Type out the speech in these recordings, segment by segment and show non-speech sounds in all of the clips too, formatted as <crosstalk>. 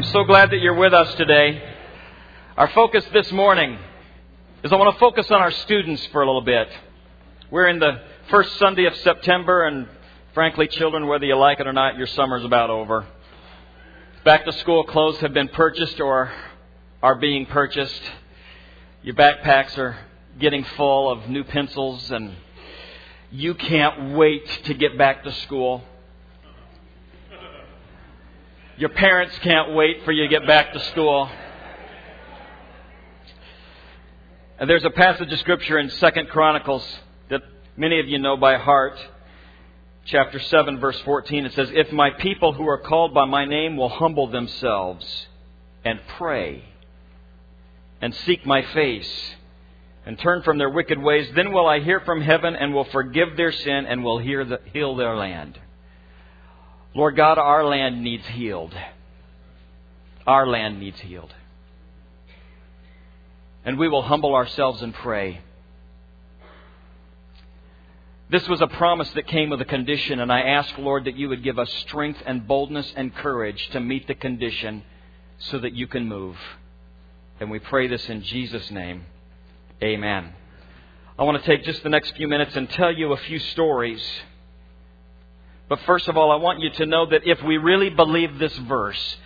I'm so glad that you're with us today. Our focus this morning is I want to focus on our students for a little bit. We're in the first Sunday of September, and frankly, children, whether you like it or not, your summer's about over. Back to school clothes have been purchased or are being purchased. Your backpacks are getting full of new pencils, and you can't wait to get back to school. Your parents can't wait for you to get back to school. And there's a passage of scripture in Second Chronicles that many of you know by heart. Chapter 7, verse 14, it says, If my people who are called by my name will humble themselves and pray and seek my face and turn from their wicked ways, then will I hear from heaven and will forgive their sin and will heal their land. Lord God, our land needs healed. Our land needs healed. And we will humble ourselves and pray. This was a promise that came with a condition, and I ask, Lord, that you would give us strength and boldness and courage to meet the condition so that you can move. And we pray this in Jesus' name. Amen. I want to take just the next few minutes and tell you a few stories but first of all, I want you to know that if we really believe this verse,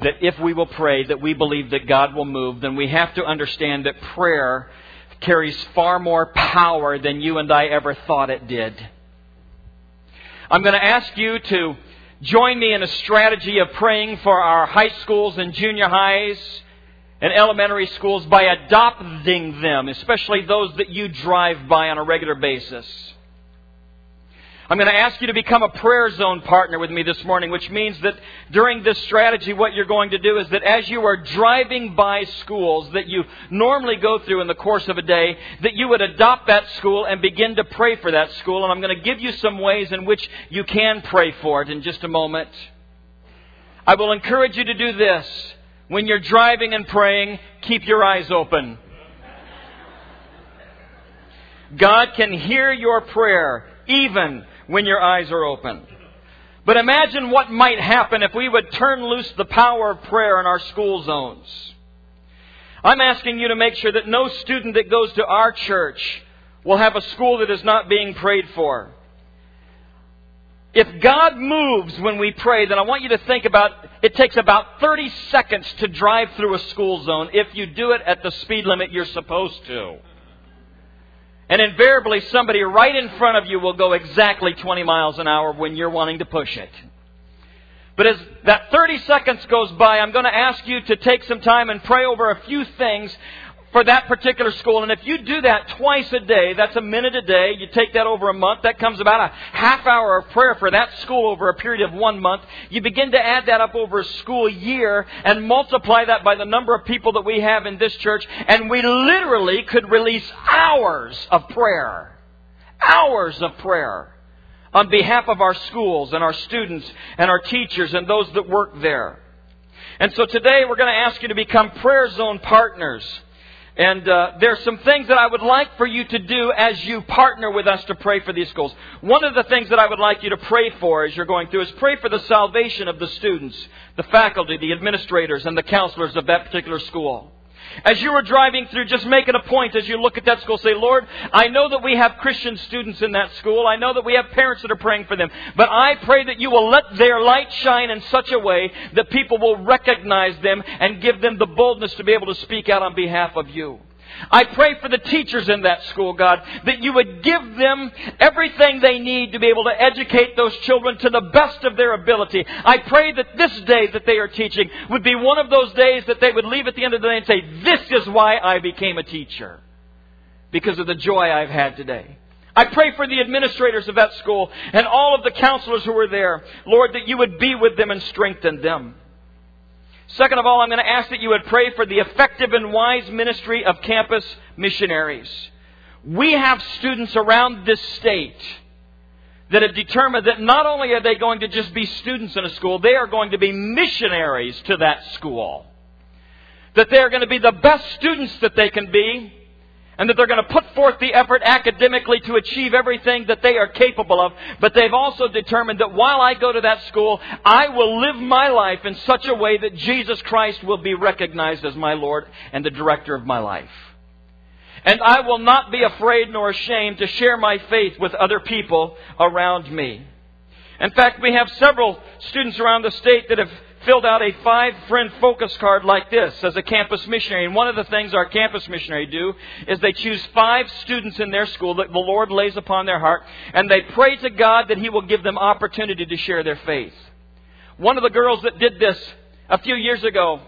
that if we will pray, that we believe that God will move, then we have to understand that prayer carries far more power than you and I ever thought it did. I'm going to ask you to join me in a strategy of praying for our high schools and junior highs and elementary schools by adopting them, especially those that you drive by on a regular basis. I'm going to ask you to become a prayer zone partner with me this morning, which means that during this strategy, what you're going to do is that as you are driving by schools that you normally go through in the course of a day, that you would adopt that school and begin to pray for that school. And I'm going to give you some ways in which you can pray for it in just a moment. I will encourage you to do this. When you're driving and praying, keep your eyes open. God can hear your prayer even when your eyes are open. But imagine what might happen if we would turn loose the power of prayer in our school zones. I'm asking you to make sure that no student that goes to our church will have a school that is not being prayed for. If God moves when we pray, then I want you to think about it takes about 30 seconds to drive through a school zone if you do it at the speed limit you're supposed to. And invariably, somebody right in front of you will go exactly 20 miles an hour when you're wanting to push it. But as that 30 seconds goes by, I'm going to ask you to take some time and pray over a few things for that particular school. And if you do that twice a day, that's a minute a day, you take that over a month, that comes about a half hour of prayer for that school over a period of one month. You begin to add that up over a school year and multiply that by the number of people that we have in this church, and we literally could release hours of prayer. Hours of prayer on behalf of our schools and our students and our teachers and those that work there. And so today we're going to ask you to become prayer zone partners. And uh, there are some things that I would like for you to do as you partner with us to pray for these schools. One of the things that I would like you to pray for as you're going through is pray for the salvation of the students, the faculty, the administrators, and the counselors of that particular school. As you are driving through, just make it a point as you look at that school, say, Lord, I know that we have Christian students in that school. I know that we have parents that are praying for them. But I pray that you will let their light shine in such a way that people will recognize them and give them the boldness to be able to speak out on behalf of you. I pray for the teachers in that school, God, that you would give them everything they need to be able to educate those children to the best of their ability. I pray that this day that they are teaching would be one of those days that they would leave at the end of the day and say, This is why I became a teacher. Because of the joy I've had today. I pray for the administrators of that school and all of the counselors who were there, Lord, that you would be with them and strengthen them. Second of all, I'm going to ask that you would pray for the effective and wise ministry of campus missionaries. We have students around this state that have determined that not only are they going to just be students in a school, they are going to be missionaries to that school. That they are going to be the best students that they can be, and that they're going to put forth the effort academically to achieve everything that they are capable of. But they've also determined that while I go to that school, I will live my life in such a way that Jesus Christ will be recognized as my Lord and the director of my life. And I will not be afraid nor ashamed to share my faith with other people around me. In fact, we have several students around the state that have filled out a five friend focus card like this as a campus missionary. And one of the things our campus missionary do is they choose five students in their school that the Lord lays upon their heart and they pray to God that He will give them opportunity to share their faith. One of the girls that did this a few years ago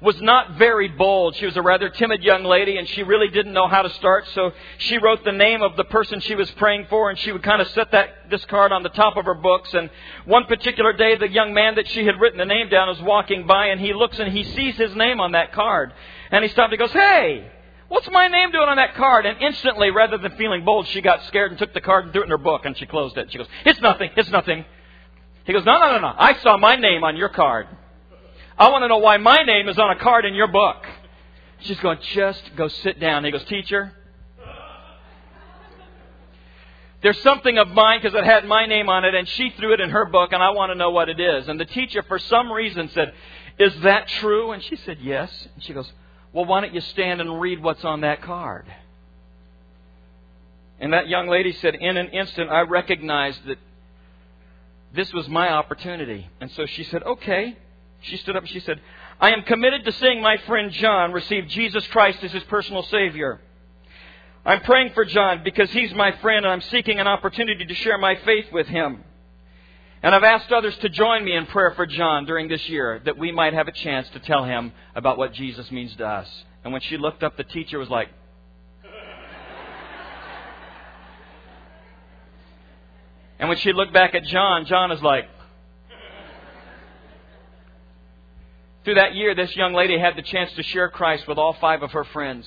was not very bold. She was a rather timid young lady and she really didn't know how to start. So she wrote the name of the person she was praying for and she would kind of set that, this card on the top of her books. And one particular day, the young man that she had written the name down was walking by and he looks and he sees his name on that card. And he stopped and he goes, Hey! What's my name doing on that card? And instantly, rather than feeling bold, she got scared and took the card and threw it in her book and she closed it. She goes, It's nothing, it's nothing. He goes, No, no, no, no. I saw my name on your card. I want to know why my name is on a card in your book. She's going, just go sit down. He goes, teacher, there's something of mine because it had my name on it, and she threw it in her book, and I want to know what it is. And the teacher, for some reason, said, Is that true? And she said, Yes. And she goes, Well, why don't you stand and read what's on that card? And that young lady said, In an instant, I recognized that this was my opportunity. And so she said, Okay. She stood up and she said, I am committed to seeing my friend John receive Jesus Christ as his personal Savior. I'm praying for John because he's my friend and I'm seeking an opportunity to share my faith with him. And I've asked others to join me in prayer for John during this year that we might have a chance to tell him about what Jesus means to us. And when she looked up, the teacher was like, <laughs> And when she looked back at John, John is like, Through that year, this young lady had the chance to share Christ with all five of her friends.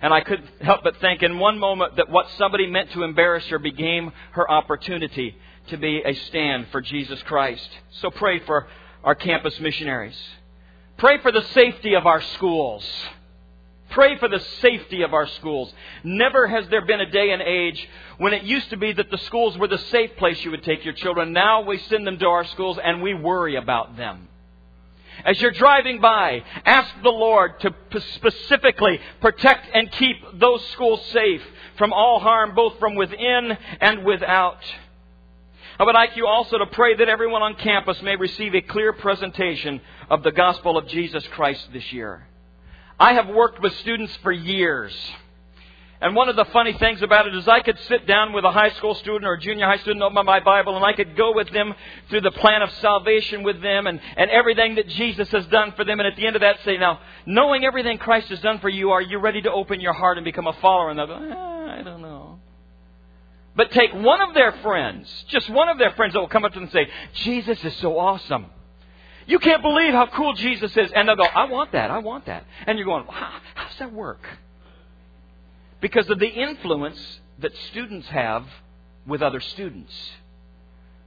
And I couldn't help but think in one moment that what somebody meant to embarrass her became her opportunity to be a stand for Jesus Christ. So pray for our campus missionaries. Pray for the safety of our schools. Pray for the safety of our schools. Never has there been a day and age when it used to be that the schools were the safe place you would take your children. Now we send them to our schools and we worry about them. As you're driving by, ask the Lord to specifically protect and keep those schools safe from all harm, both from within and without. I would like you also to pray that everyone on campus may receive a clear presentation of the gospel of Jesus Christ this year. I have worked with students for years. And one of the funny things about it is I could sit down with a high school student or a junior high student, open my Bible, and I could go with them through the plan of salvation with them and, and everything that Jesus has done for them. And at the end of that say, now, knowing everything Christ has done for you, are you ready to open your heart and become a follower? And they'll go, ah, I don't know. But take one of their friends, just one of their friends that will come up to them and say, Jesus is so awesome. You can't believe how cool Jesus is. And they'll go, I want that, I want that. And you're going, how does that work? Because of the influence that students have with other students.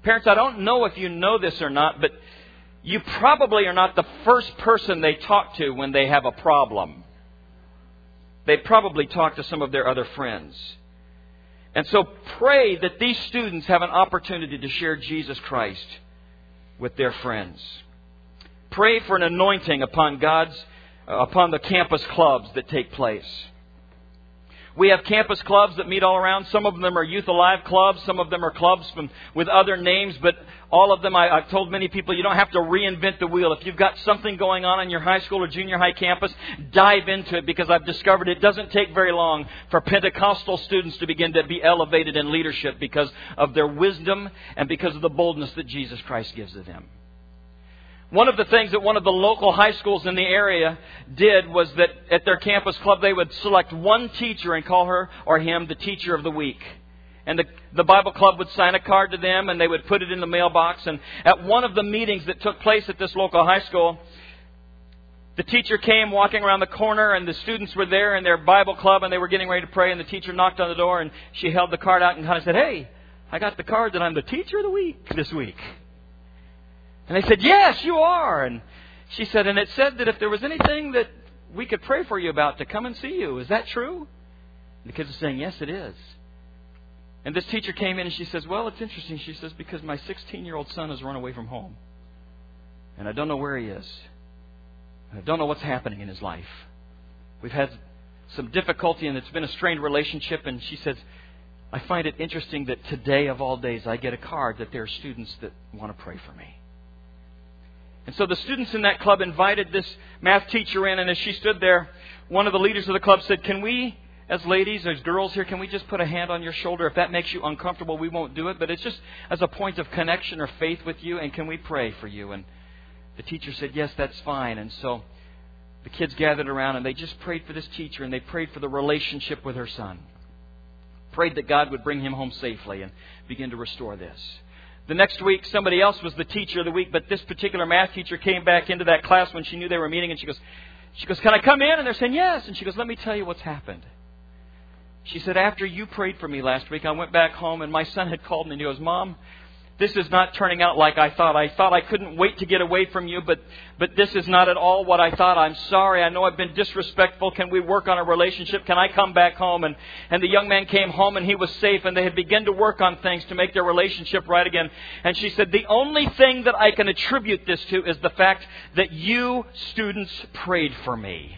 Parents, I don't know if you know this or not, but you probably are not the first person they talk to when they have a problem. They probably talk to some of their other friends. And so pray that these students have an opportunity to share Jesus Christ with their friends. Pray for an anointing upon God's uh, upon the campus clubs that take place. We have campus clubs that meet all around. Some of them are Youth Alive clubs. Some of them are clubs from, with other names, but all of them, I, I've told many people, you don't have to reinvent the wheel. If you've got something going on in your high school or junior high campus, dive into it because I've discovered it doesn't take very long for Pentecostal students to begin to be elevated in leadership because of their wisdom and because of the boldness that Jesus Christ gives to them. One of the things that one of the local high schools in the area did was that at their campus club they would select one teacher and call her or him the teacher of the week. And the, the Bible club would sign a card to them and they would put it in the mailbox. And at one of the meetings that took place at this local high school, the teacher came walking around the corner and the students were there in their Bible club and they were getting ready to pray and the teacher knocked on the door and she held the card out and kind of said, Hey, I got the card that I'm the teacher of the week this week. And they said, Yes, you are. And she said, And it said that if there was anything that we could pray for you about to come and see you. Is that true? And the kids are saying, Yes, it is. And this teacher came in and she says, Well, it's interesting. She says, Because my 16 year old son has run away from home. And I don't know where he is. I don't know what's happening in his life. We've had some difficulty and it's been a strained relationship. And she says, I find it interesting that today, of all days, I get a card that there are students that want to pray for me. And so the students in that club invited this math teacher in, and as she stood there, one of the leaders of the club said, Can we, as ladies, as girls here, can we just put a hand on your shoulder? If that makes you uncomfortable, we won't do it, but it's just as a point of connection or faith with you, and can we pray for you? And the teacher said, Yes, that's fine. And so the kids gathered around and they just prayed for this teacher and they prayed for the relationship with her son. Prayed that God would bring him home safely and begin to restore this. The next week, somebody else was the teacher of the week, but this particular math teacher came back into that class when she knew they were meeting, and she goes, she goes, Can I come in? And they're saying, Yes. And she goes, Let me tell you what's happened. She said, After you prayed for me last week, I went back home, and my son had called me, and he goes, Mom, this is not turning out like I thought. I thought I couldn't wait to get away from you, but, but this is not at all what I thought. I'm sorry. I know I've been disrespectful. Can we work on a relationship? Can I come back home? And, and the young man came home and he was safe and they had begun to work on things to make their relationship right again. And she said, the only thing that I can attribute this to is the fact that you students prayed for me.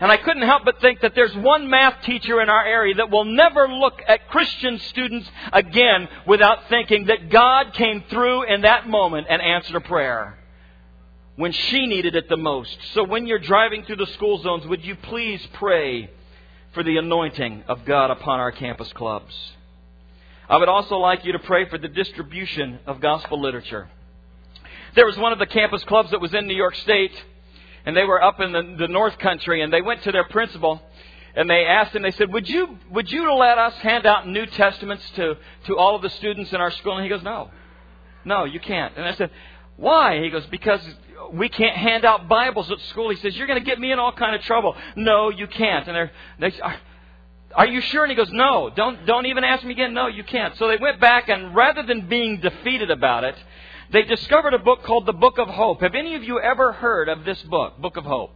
And I couldn't help but think that there's one math teacher in our area that will never look at Christian students again without thinking that God came through in that moment and answered a prayer when she needed it the most. So when you're driving through the school zones, would you please pray for the anointing of God upon our campus clubs? I would also like you to pray for the distribution of gospel literature. There was one of the campus clubs that was in New York State and they were up in the, the North Country, and they went to their principal, and they asked him, they said, would you, would you let us hand out New Testaments to, to all of the students in our school? And he goes, no. No, you can't. And I said, why? He goes, because we can't hand out Bibles at school. He says, you're going to get me in all kind of trouble. No, you can't. And they're, they are, are you sure? And he goes, no, don't, don't even ask me again. No, you can't. So they went back, and rather than being defeated about it, they discovered a book called the Book of Hope. Have any of you ever heard of this book, Book of Hope?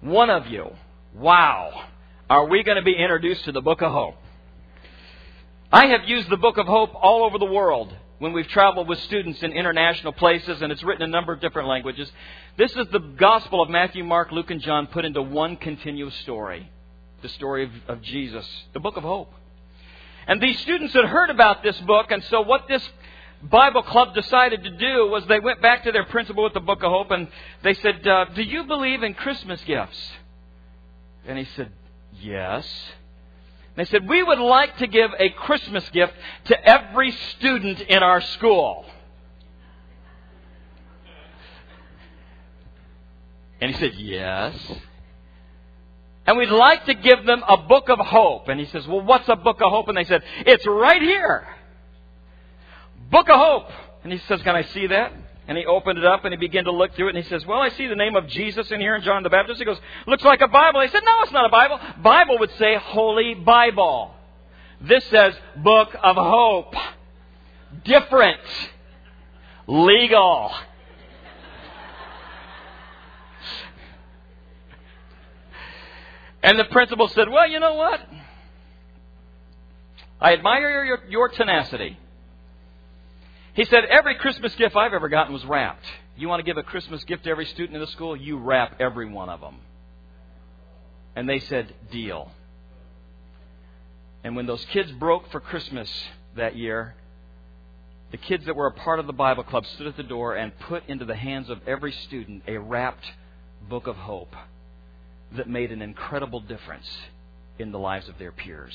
One of you. Wow. Are we going to be introduced to the Book of Hope? I have used the Book of Hope all over the world when we've traveled with students in international places, and it's written in a number of different languages. This is the Gospel of Matthew, Mark, Luke, and John put into one continuous story the story of, of Jesus, the Book of Hope. And these students had heard about this book, and so what this Bible Club decided to do was they went back to their principal with the Book of Hope and they said, uh, Do you believe in Christmas gifts? And he said, Yes. They said, We would like to give a Christmas gift to every student in our school. And he said, Yes. And we'd like to give them a book of hope. And he says, Well, what's a book of hope? And they said, It's right here. Book of Hope. And he says, Can I see that? And he opened it up and he began to look through it and he says, Well, I see the name of Jesus in here and John the Baptist. He goes, Looks like a Bible. He said, No, it's not a Bible. Bible would say Holy Bible. This says Book of Hope. Different. Legal. And the principal said, Well, you know what? I admire your, your tenacity. He said, Every Christmas gift I've ever gotten was wrapped. You want to give a Christmas gift to every student in the school? You wrap every one of them. And they said, Deal. And when those kids broke for Christmas that year, the kids that were a part of the Bible Club stood at the door and put into the hands of every student a wrapped book of hope that made an incredible difference in the lives of their peers.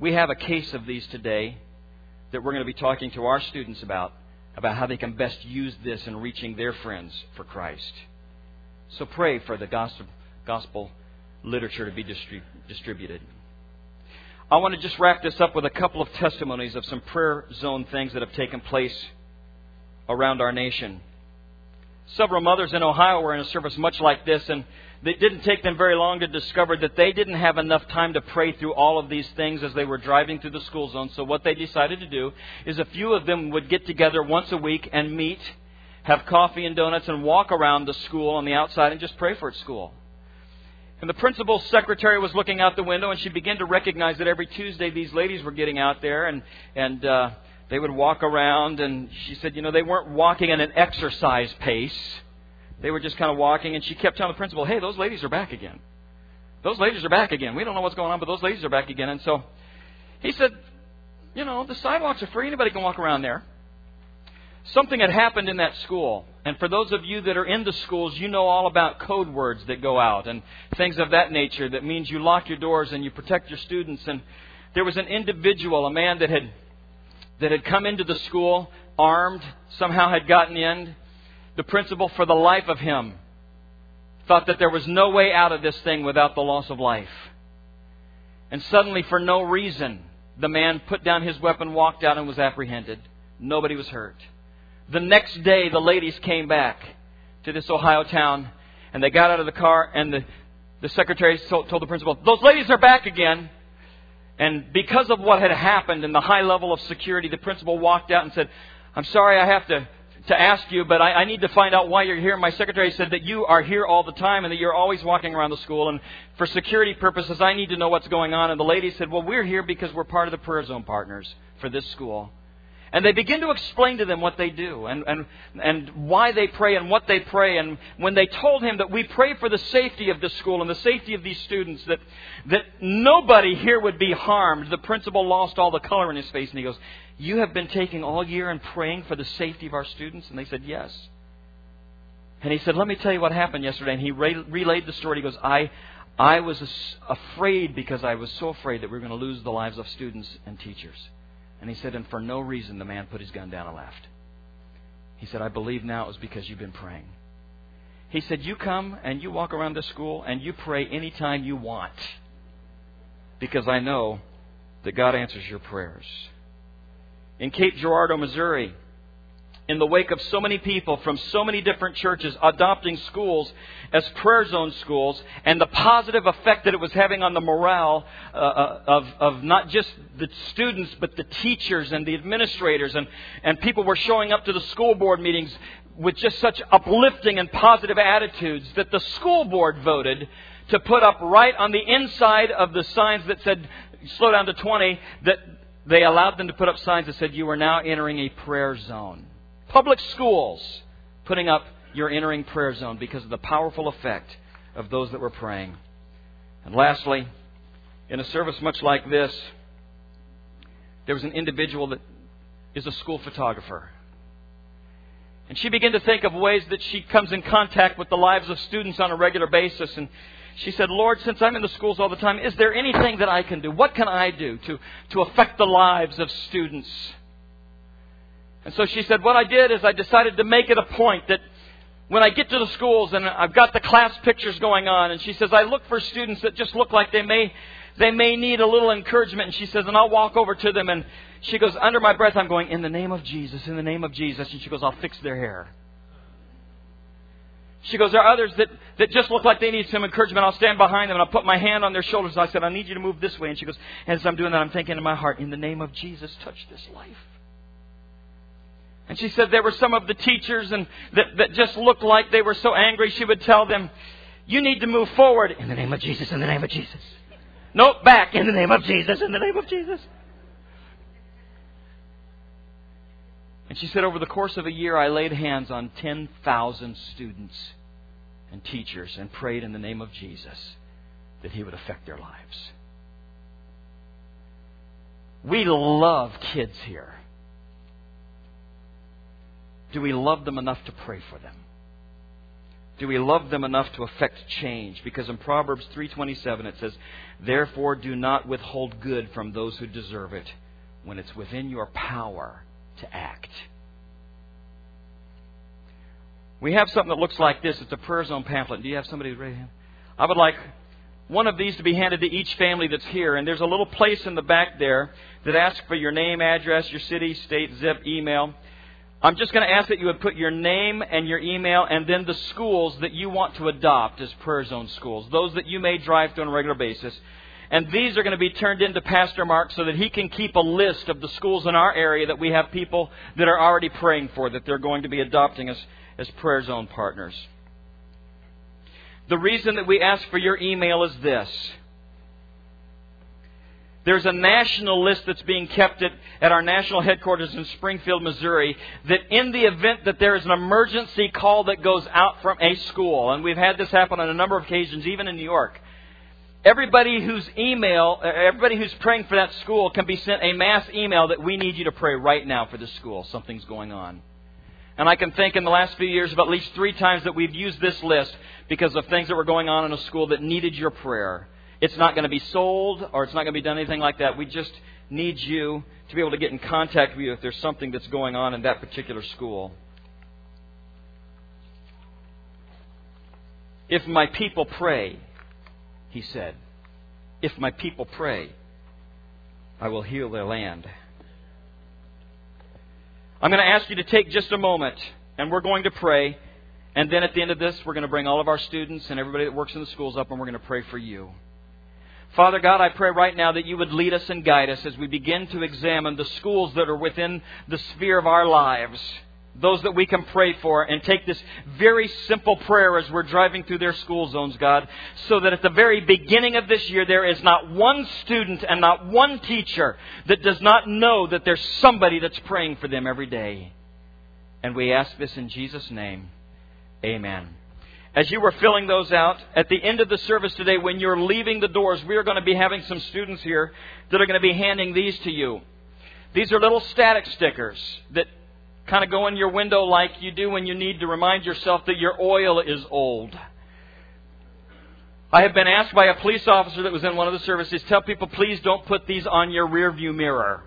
We have a case of these today that we're going to be talking to our students about, about how they can best use this in reaching their friends for Christ. So pray for the gospel, gospel literature to be distrib- distributed. I want to just wrap this up with a couple of testimonies of some prayer zone things that have taken place around our nation. Several mothers in Ohio were in a service much like this, and it didn't take them very long to discover that they didn't have enough time to pray through all of these things as they were driving through the school zone. So what they decided to do is a few of them would get together once a week and meet have coffee and donuts, and walk around the school on the outside and just pray for its school. And the principal's secretary was looking out the window, and she began to recognize that every Tuesday these ladies were getting out there, and and uh, they would walk around. And she said, you know, they weren't walking at an exercise pace; they were just kind of walking. And she kept telling the principal, "Hey, those ladies are back again. Those ladies are back again. We don't know what's going on, but those ladies are back again." And so he said, you know, the sidewalks are free; anybody can walk around there something had happened in that school. And for those of you that are in the schools, you know all about code words that go out and things of that nature that means you lock your doors and you protect your students. And there was an individual, a man that had that had come into the school armed, somehow had gotten in. The principal, for the life of him, thought that there was no way out of this thing without the loss of life. And suddenly, for no reason, the man put down his weapon, walked out, and was apprehended. Nobody was hurt. The next day, the ladies came back to this Ohio town, and they got out of the car, and the, the secretary told the principal, Those ladies are back again. And because of what had happened and the high level of security, the principal walked out and said, I'm sorry I have to, to ask you, but I, I need to find out why you're here. My secretary said that you are here all the time and that you're always walking around the school. And for security purposes, I need to know what's going on. And the lady said, Well, we're here because we're part of the Prayer Zone partners for this school. And they begin to explain to them what they do and, and, and why they pray and what they pray. And when they told him that we pray for the safety of this school and the safety of these students, that, that nobody here would be harmed, the principal lost all the color in his face and he goes, You have been taking all year and praying for the safety of our students? And they said, Yes. And he said, Let me tell you what happened yesterday. And he re- relayed the story. He goes, I, I was afraid because I was so afraid that we were going to lose the lives of students and teachers. And he said, and for no reason the man put his gun down and left. He said, I believe now it was because you've been praying. He said, You come and you walk around the school and you pray anytime you want. Because I know that God answers your prayers. In Cape Girardeau, Missouri, in the wake of so many people from so many different churches adopting schools as prayer zone schools and the positive effect that it was having on the morale uh, uh, of, of not just the students but the teachers and the administrators. And, and people were showing up to the school board meetings with just such uplifting and positive attitudes that the school board voted to put up right on the inside of the signs that said slow down to 20 that they allowed them to put up signs that said you are now entering a prayer zone public schools putting up your entering prayer zone because of the powerful effect of those that were praying. And lastly, in a service much like this, there was an individual that is a school photographer. And she began to think of ways that she comes in contact with the lives of students on a regular basis. And she said, Lord, since I'm in the schools all the time, is there anything that I can do? What can I do to, to affect the lives of students? And so she said, What I did is I decided to make it a point that when I get to the schools and I've got the class pictures going on, and she says, I look for students that just look like they may, they may need a little encouragement. And she says, and I'll walk over to them, and she goes, under my breath, I'm going, in the name of Jesus, in the name of Jesus. And she goes, I'll fix their hair. She goes, there are others that, that just look like they need some encouragement. I'll stand behind them and I'll put my hand on their shoulders. I said, I need you to move this way. And she goes, as I'm doing that, I'm thinking in my heart, in the name of Jesus, touch this life. And she said there were some of the teachers and that, that just looked like they were so angry. She would tell them, You need to move forward in the name of Jesus, in the name of Jesus. Nope, back in the name of Jesus, in the name of Jesus. And she said, Over the course of a year, I laid hands on 10,000 students and teachers and prayed in the name of Jesus that He would affect their lives. We love kids here. Do we love them enough to pray for them? Do we love them enough to affect change? Because in Proverbs 3:27 it says, "Therefore do not withhold good from those who deserve it when it's within your power to act." We have something that looks like this. It's a prayer zone pamphlet. Do you have somebody ready? I would like one of these to be handed to each family that's here. And there's a little place in the back there that asks for your name, address, your city, state, zip, email. I'm just going to ask that you would put your name and your email and then the schools that you want to adopt as prayer zone schools, those that you may drive to on a regular basis. And these are going to be turned into Pastor Mark so that he can keep a list of the schools in our area that we have people that are already praying for, that they're going to be adopting us as prayer zone partners. The reason that we ask for your email is this. There's a national list that's being kept at, at our national headquarters in Springfield, Missouri, that in the event that there is an emergency call that goes out from a school, and we've had this happen on a number of occasions, even in New York, everybody whose email, uh, everybody who's praying for that school can be sent a mass email that we need you to pray right now for this school. Something's going on. And I can think in the last few years of at least three times that we've used this list because of things that were going on in a school that needed your prayer. It's not going to be sold or it's not going to be done anything like that. We just need you to be able to get in contact with you if there's something that's going on in that particular school. If my people pray, he said, if my people pray, I will heal their land. I'm going to ask you to take just a moment and we're going to pray. And then at the end of this, we're going to bring all of our students and everybody that works in the schools up and we're going to pray for you. Father God, I pray right now that you would lead us and guide us as we begin to examine the schools that are within the sphere of our lives. Those that we can pray for and take this very simple prayer as we're driving through their school zones, God, so that at the very beginning of this year there is not one student and not one teacher that does not know that there's somebody that's praying for them every day. And we ask this in Jesus' name. Amen as you were filling those out, at the end of the service today, when you're leaving the doors, we are going to be having some students here that are going to be handing these to you. These are little static stickers that kind of go in your window like you do when you need to remind yourself that your oil is old. I have been asked by a police officer that was in one of the services, tell people please don't put these on your rearview mirror.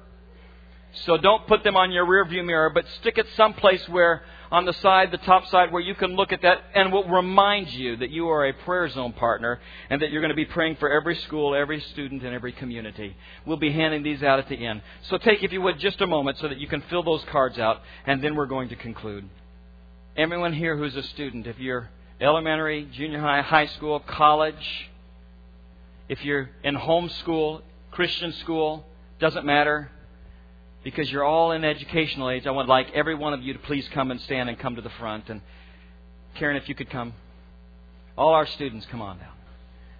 So don't put them on your rearview mirror, but stick it someplace where on the side, the top side, where you can look at that and will remind you that you are a prayer zone partner and that you're going to be praying for every school, every student, and every community. We'll be handing these out at the end. So take, if you would, just a moment so that you can fill those cards out, and then we're going to conclude. Everyone here who's a student, if you're elementary, junior high, high school, college, if you're in home school, Christian school, doesn't matter because you're all in educational age, I would like every one of you to please come and stand and come to the front. And Karen, if you could come. All our students, come on down.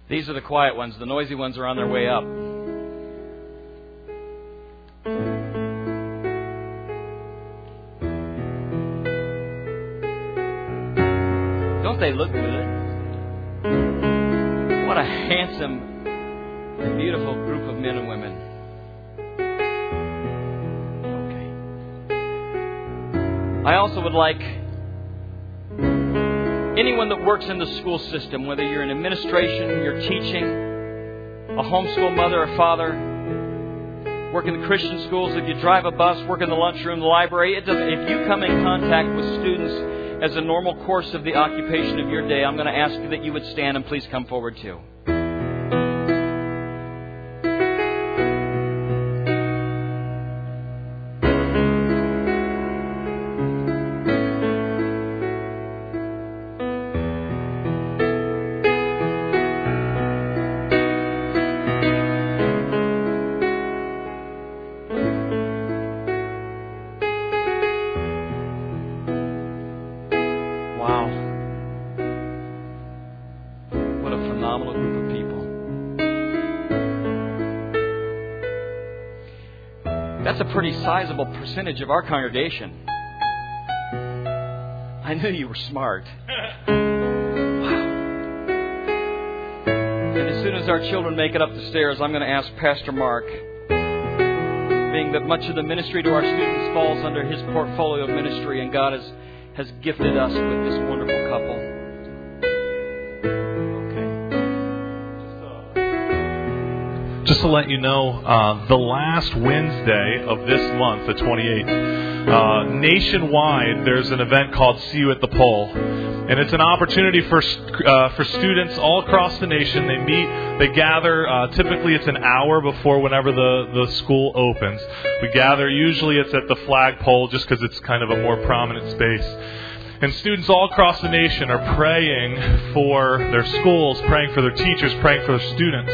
These are the quiet ones. The noisy ones are on their way up. Don't they look good? What a handsome and beautiful group of men and women. I also would like anyone that works in the school system, whether you're in administration, you're teaching, a homeschool mother or father, work in the Christian schools, if you drive a bus, work in the lunchroom, the library, it doesn't, if you come in contact with students as a normal course of the occupation of your day, I'm going to ask you that you would stand and please come forward too. Sizable percentage of our congregation. I knew you were smart. <laughs> And as soon as our children make it up the stairs, I'm going to ask Pastor Mark, being that much of the ministry to our students falls under his portfolio of ministry, and God has, has gifted us with this wonderful to let you know, uh, the last Wednesday of this month, the 28th, uh, nationwide, there's an event called See You at the Pole. And it's an opportunity for uh, for students all across the nation. They meet, they gather. Uh, typically, it's an hour before whenever the, the school opens. We gather. Usually, it's at the flagpole, just because it's kind of a more prominent space. And students all across the nation are praying for their schools, praying for their teachers, praying for their students.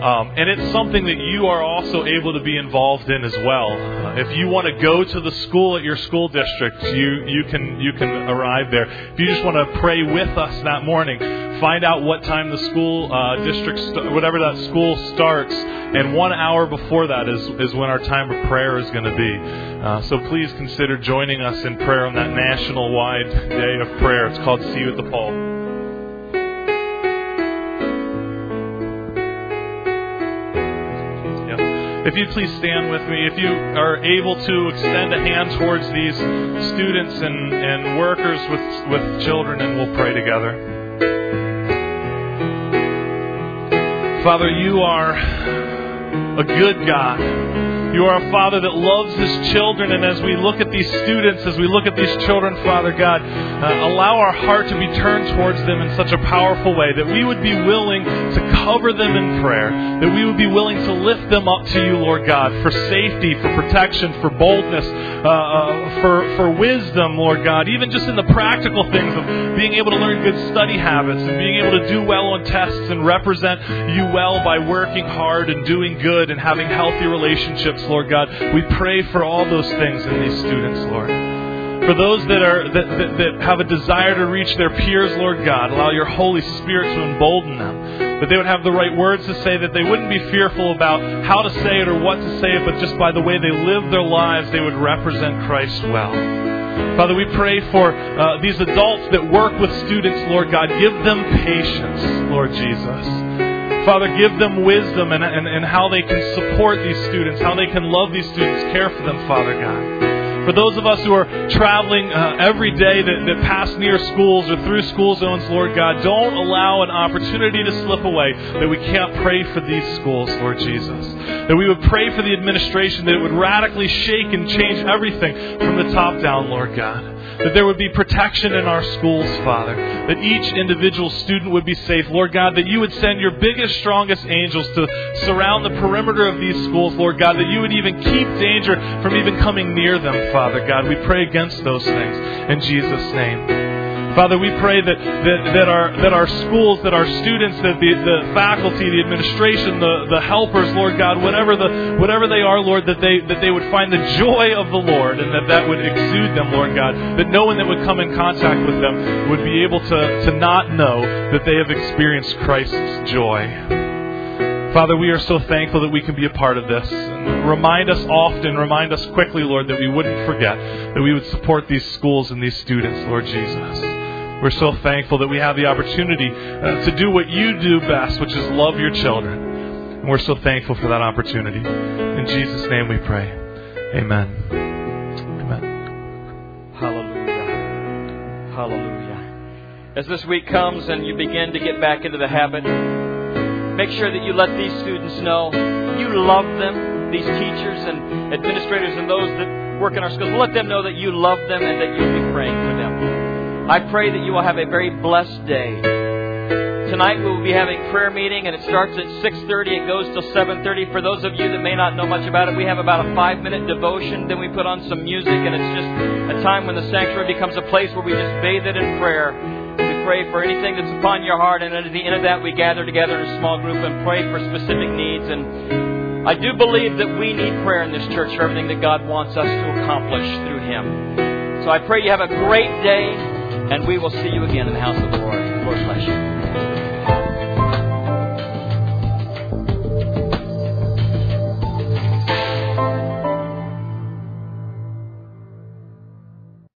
Um, and it's something that you are also able to be involved in as well. If you want to go to the school at your school district, you, you can you can arrive there. If you just want to pray with us that morning, find out what time the school uh, district, st- whatever that school starts, and one hour before that is, is when our time of prayer is going to be. Uh, so please consider joining us in prayer on that national wide day of prayer. It's called See You at the Pole. If you'd please stand with me, if you are able to extend a hand towards these students and, and workers with, with children, and we'll pray together. Father, you are a good God. You are a Father that loves His children, and as we look at these students, as we look at these children, Father God, uh, allow our heart to be turned towards them in such a powerful way that we would be willing to cover them in prayer, that we would be willing to lift them up to you, Lord God, for safety, for protection, for boldness, uh, uh, for, for wisdom, Lord God, even just in the practical things of being able to learn good study habits and being able to do well on tests and represent you well by working hard and doing good and having healthy relationships, Lord God. We pray for all those things in these students, Lord. For those that are that, that, that have a desire to reach their peers, Lord God, allow your Holy Spirit to embolden them that they would have the right words to say, that they wouldn't be fearful about how to say it or what to say it, but just by the way they live their lives, they would represent Christ well. Father, we pray for uh, these adults that work with students, Lord God. Give them patience, Lord Jesus. Father, give them wisdom and, and, and how they can support these students, how they can love these students, care for them, Father God. For those of us who are traveling uh, every day that, that pass near schools or through school zones, Lord God, don't allow an opportunity to slip away that we can't pray for these schools, Lord Jesus. That we would pray for the administration, that it would radically shake and change everything from the top down, Lord God that there would be protection in our schools, Father, that each individual student would be safe. Lord God, that you would send your biggest, strongest angels to surround the perimeter of these schools, Lord God, that you would even keep danger from even coming near them, Father God. We pray against those things in Jesus' name. Father, we pray that, that, that, our, that our schools, that our students, that the, the faculty, the administration, the, the helpers, Lord God, whatever, the, whatever they are, Lord, that they, that they would find the joy of the Lord and that that would exude them, Lord God. That no one that would come in contact with them would be able to, to not know that they have experienced Christ's joy. Father, we are so thankful that we can be a part of this. Remind us often, remind us quickly, Lord, that we wouldn't forget, that we would support these schools and these students, Lord Jesus. We're so thankful that we have the opportunity uh, to do what you do best, which is love your children. And we're so thankful for that opportunity. In Jesus' name we pray. Amen. Amen. Hallelujah. Hallelujah. As this week comes and you begin to get back into the habit, make sure that you let these students know you love them, these teachers and administrators and those that work in our schools. Let them know that you love them and that you'll be praying for them. I pray that you will have a very blessed day. Tonight we will be having prayer meeting and it starts at 6:30 it goes till 7:30 for those of you that may not know much about it we have about a 5 minute devotion. Then we put on some music and it's just a time when the sanctuary becomes a place where we just bathe it in prayer. We pray for anything that's upon your heart and at the end of that we gather together in a small group and pray for specific needs. And I do believe that we need prayer in this church for everything that God wants us to accomplish through him. So I pray you have a great day and we will see you again in the house of the Lord. Lord bless you.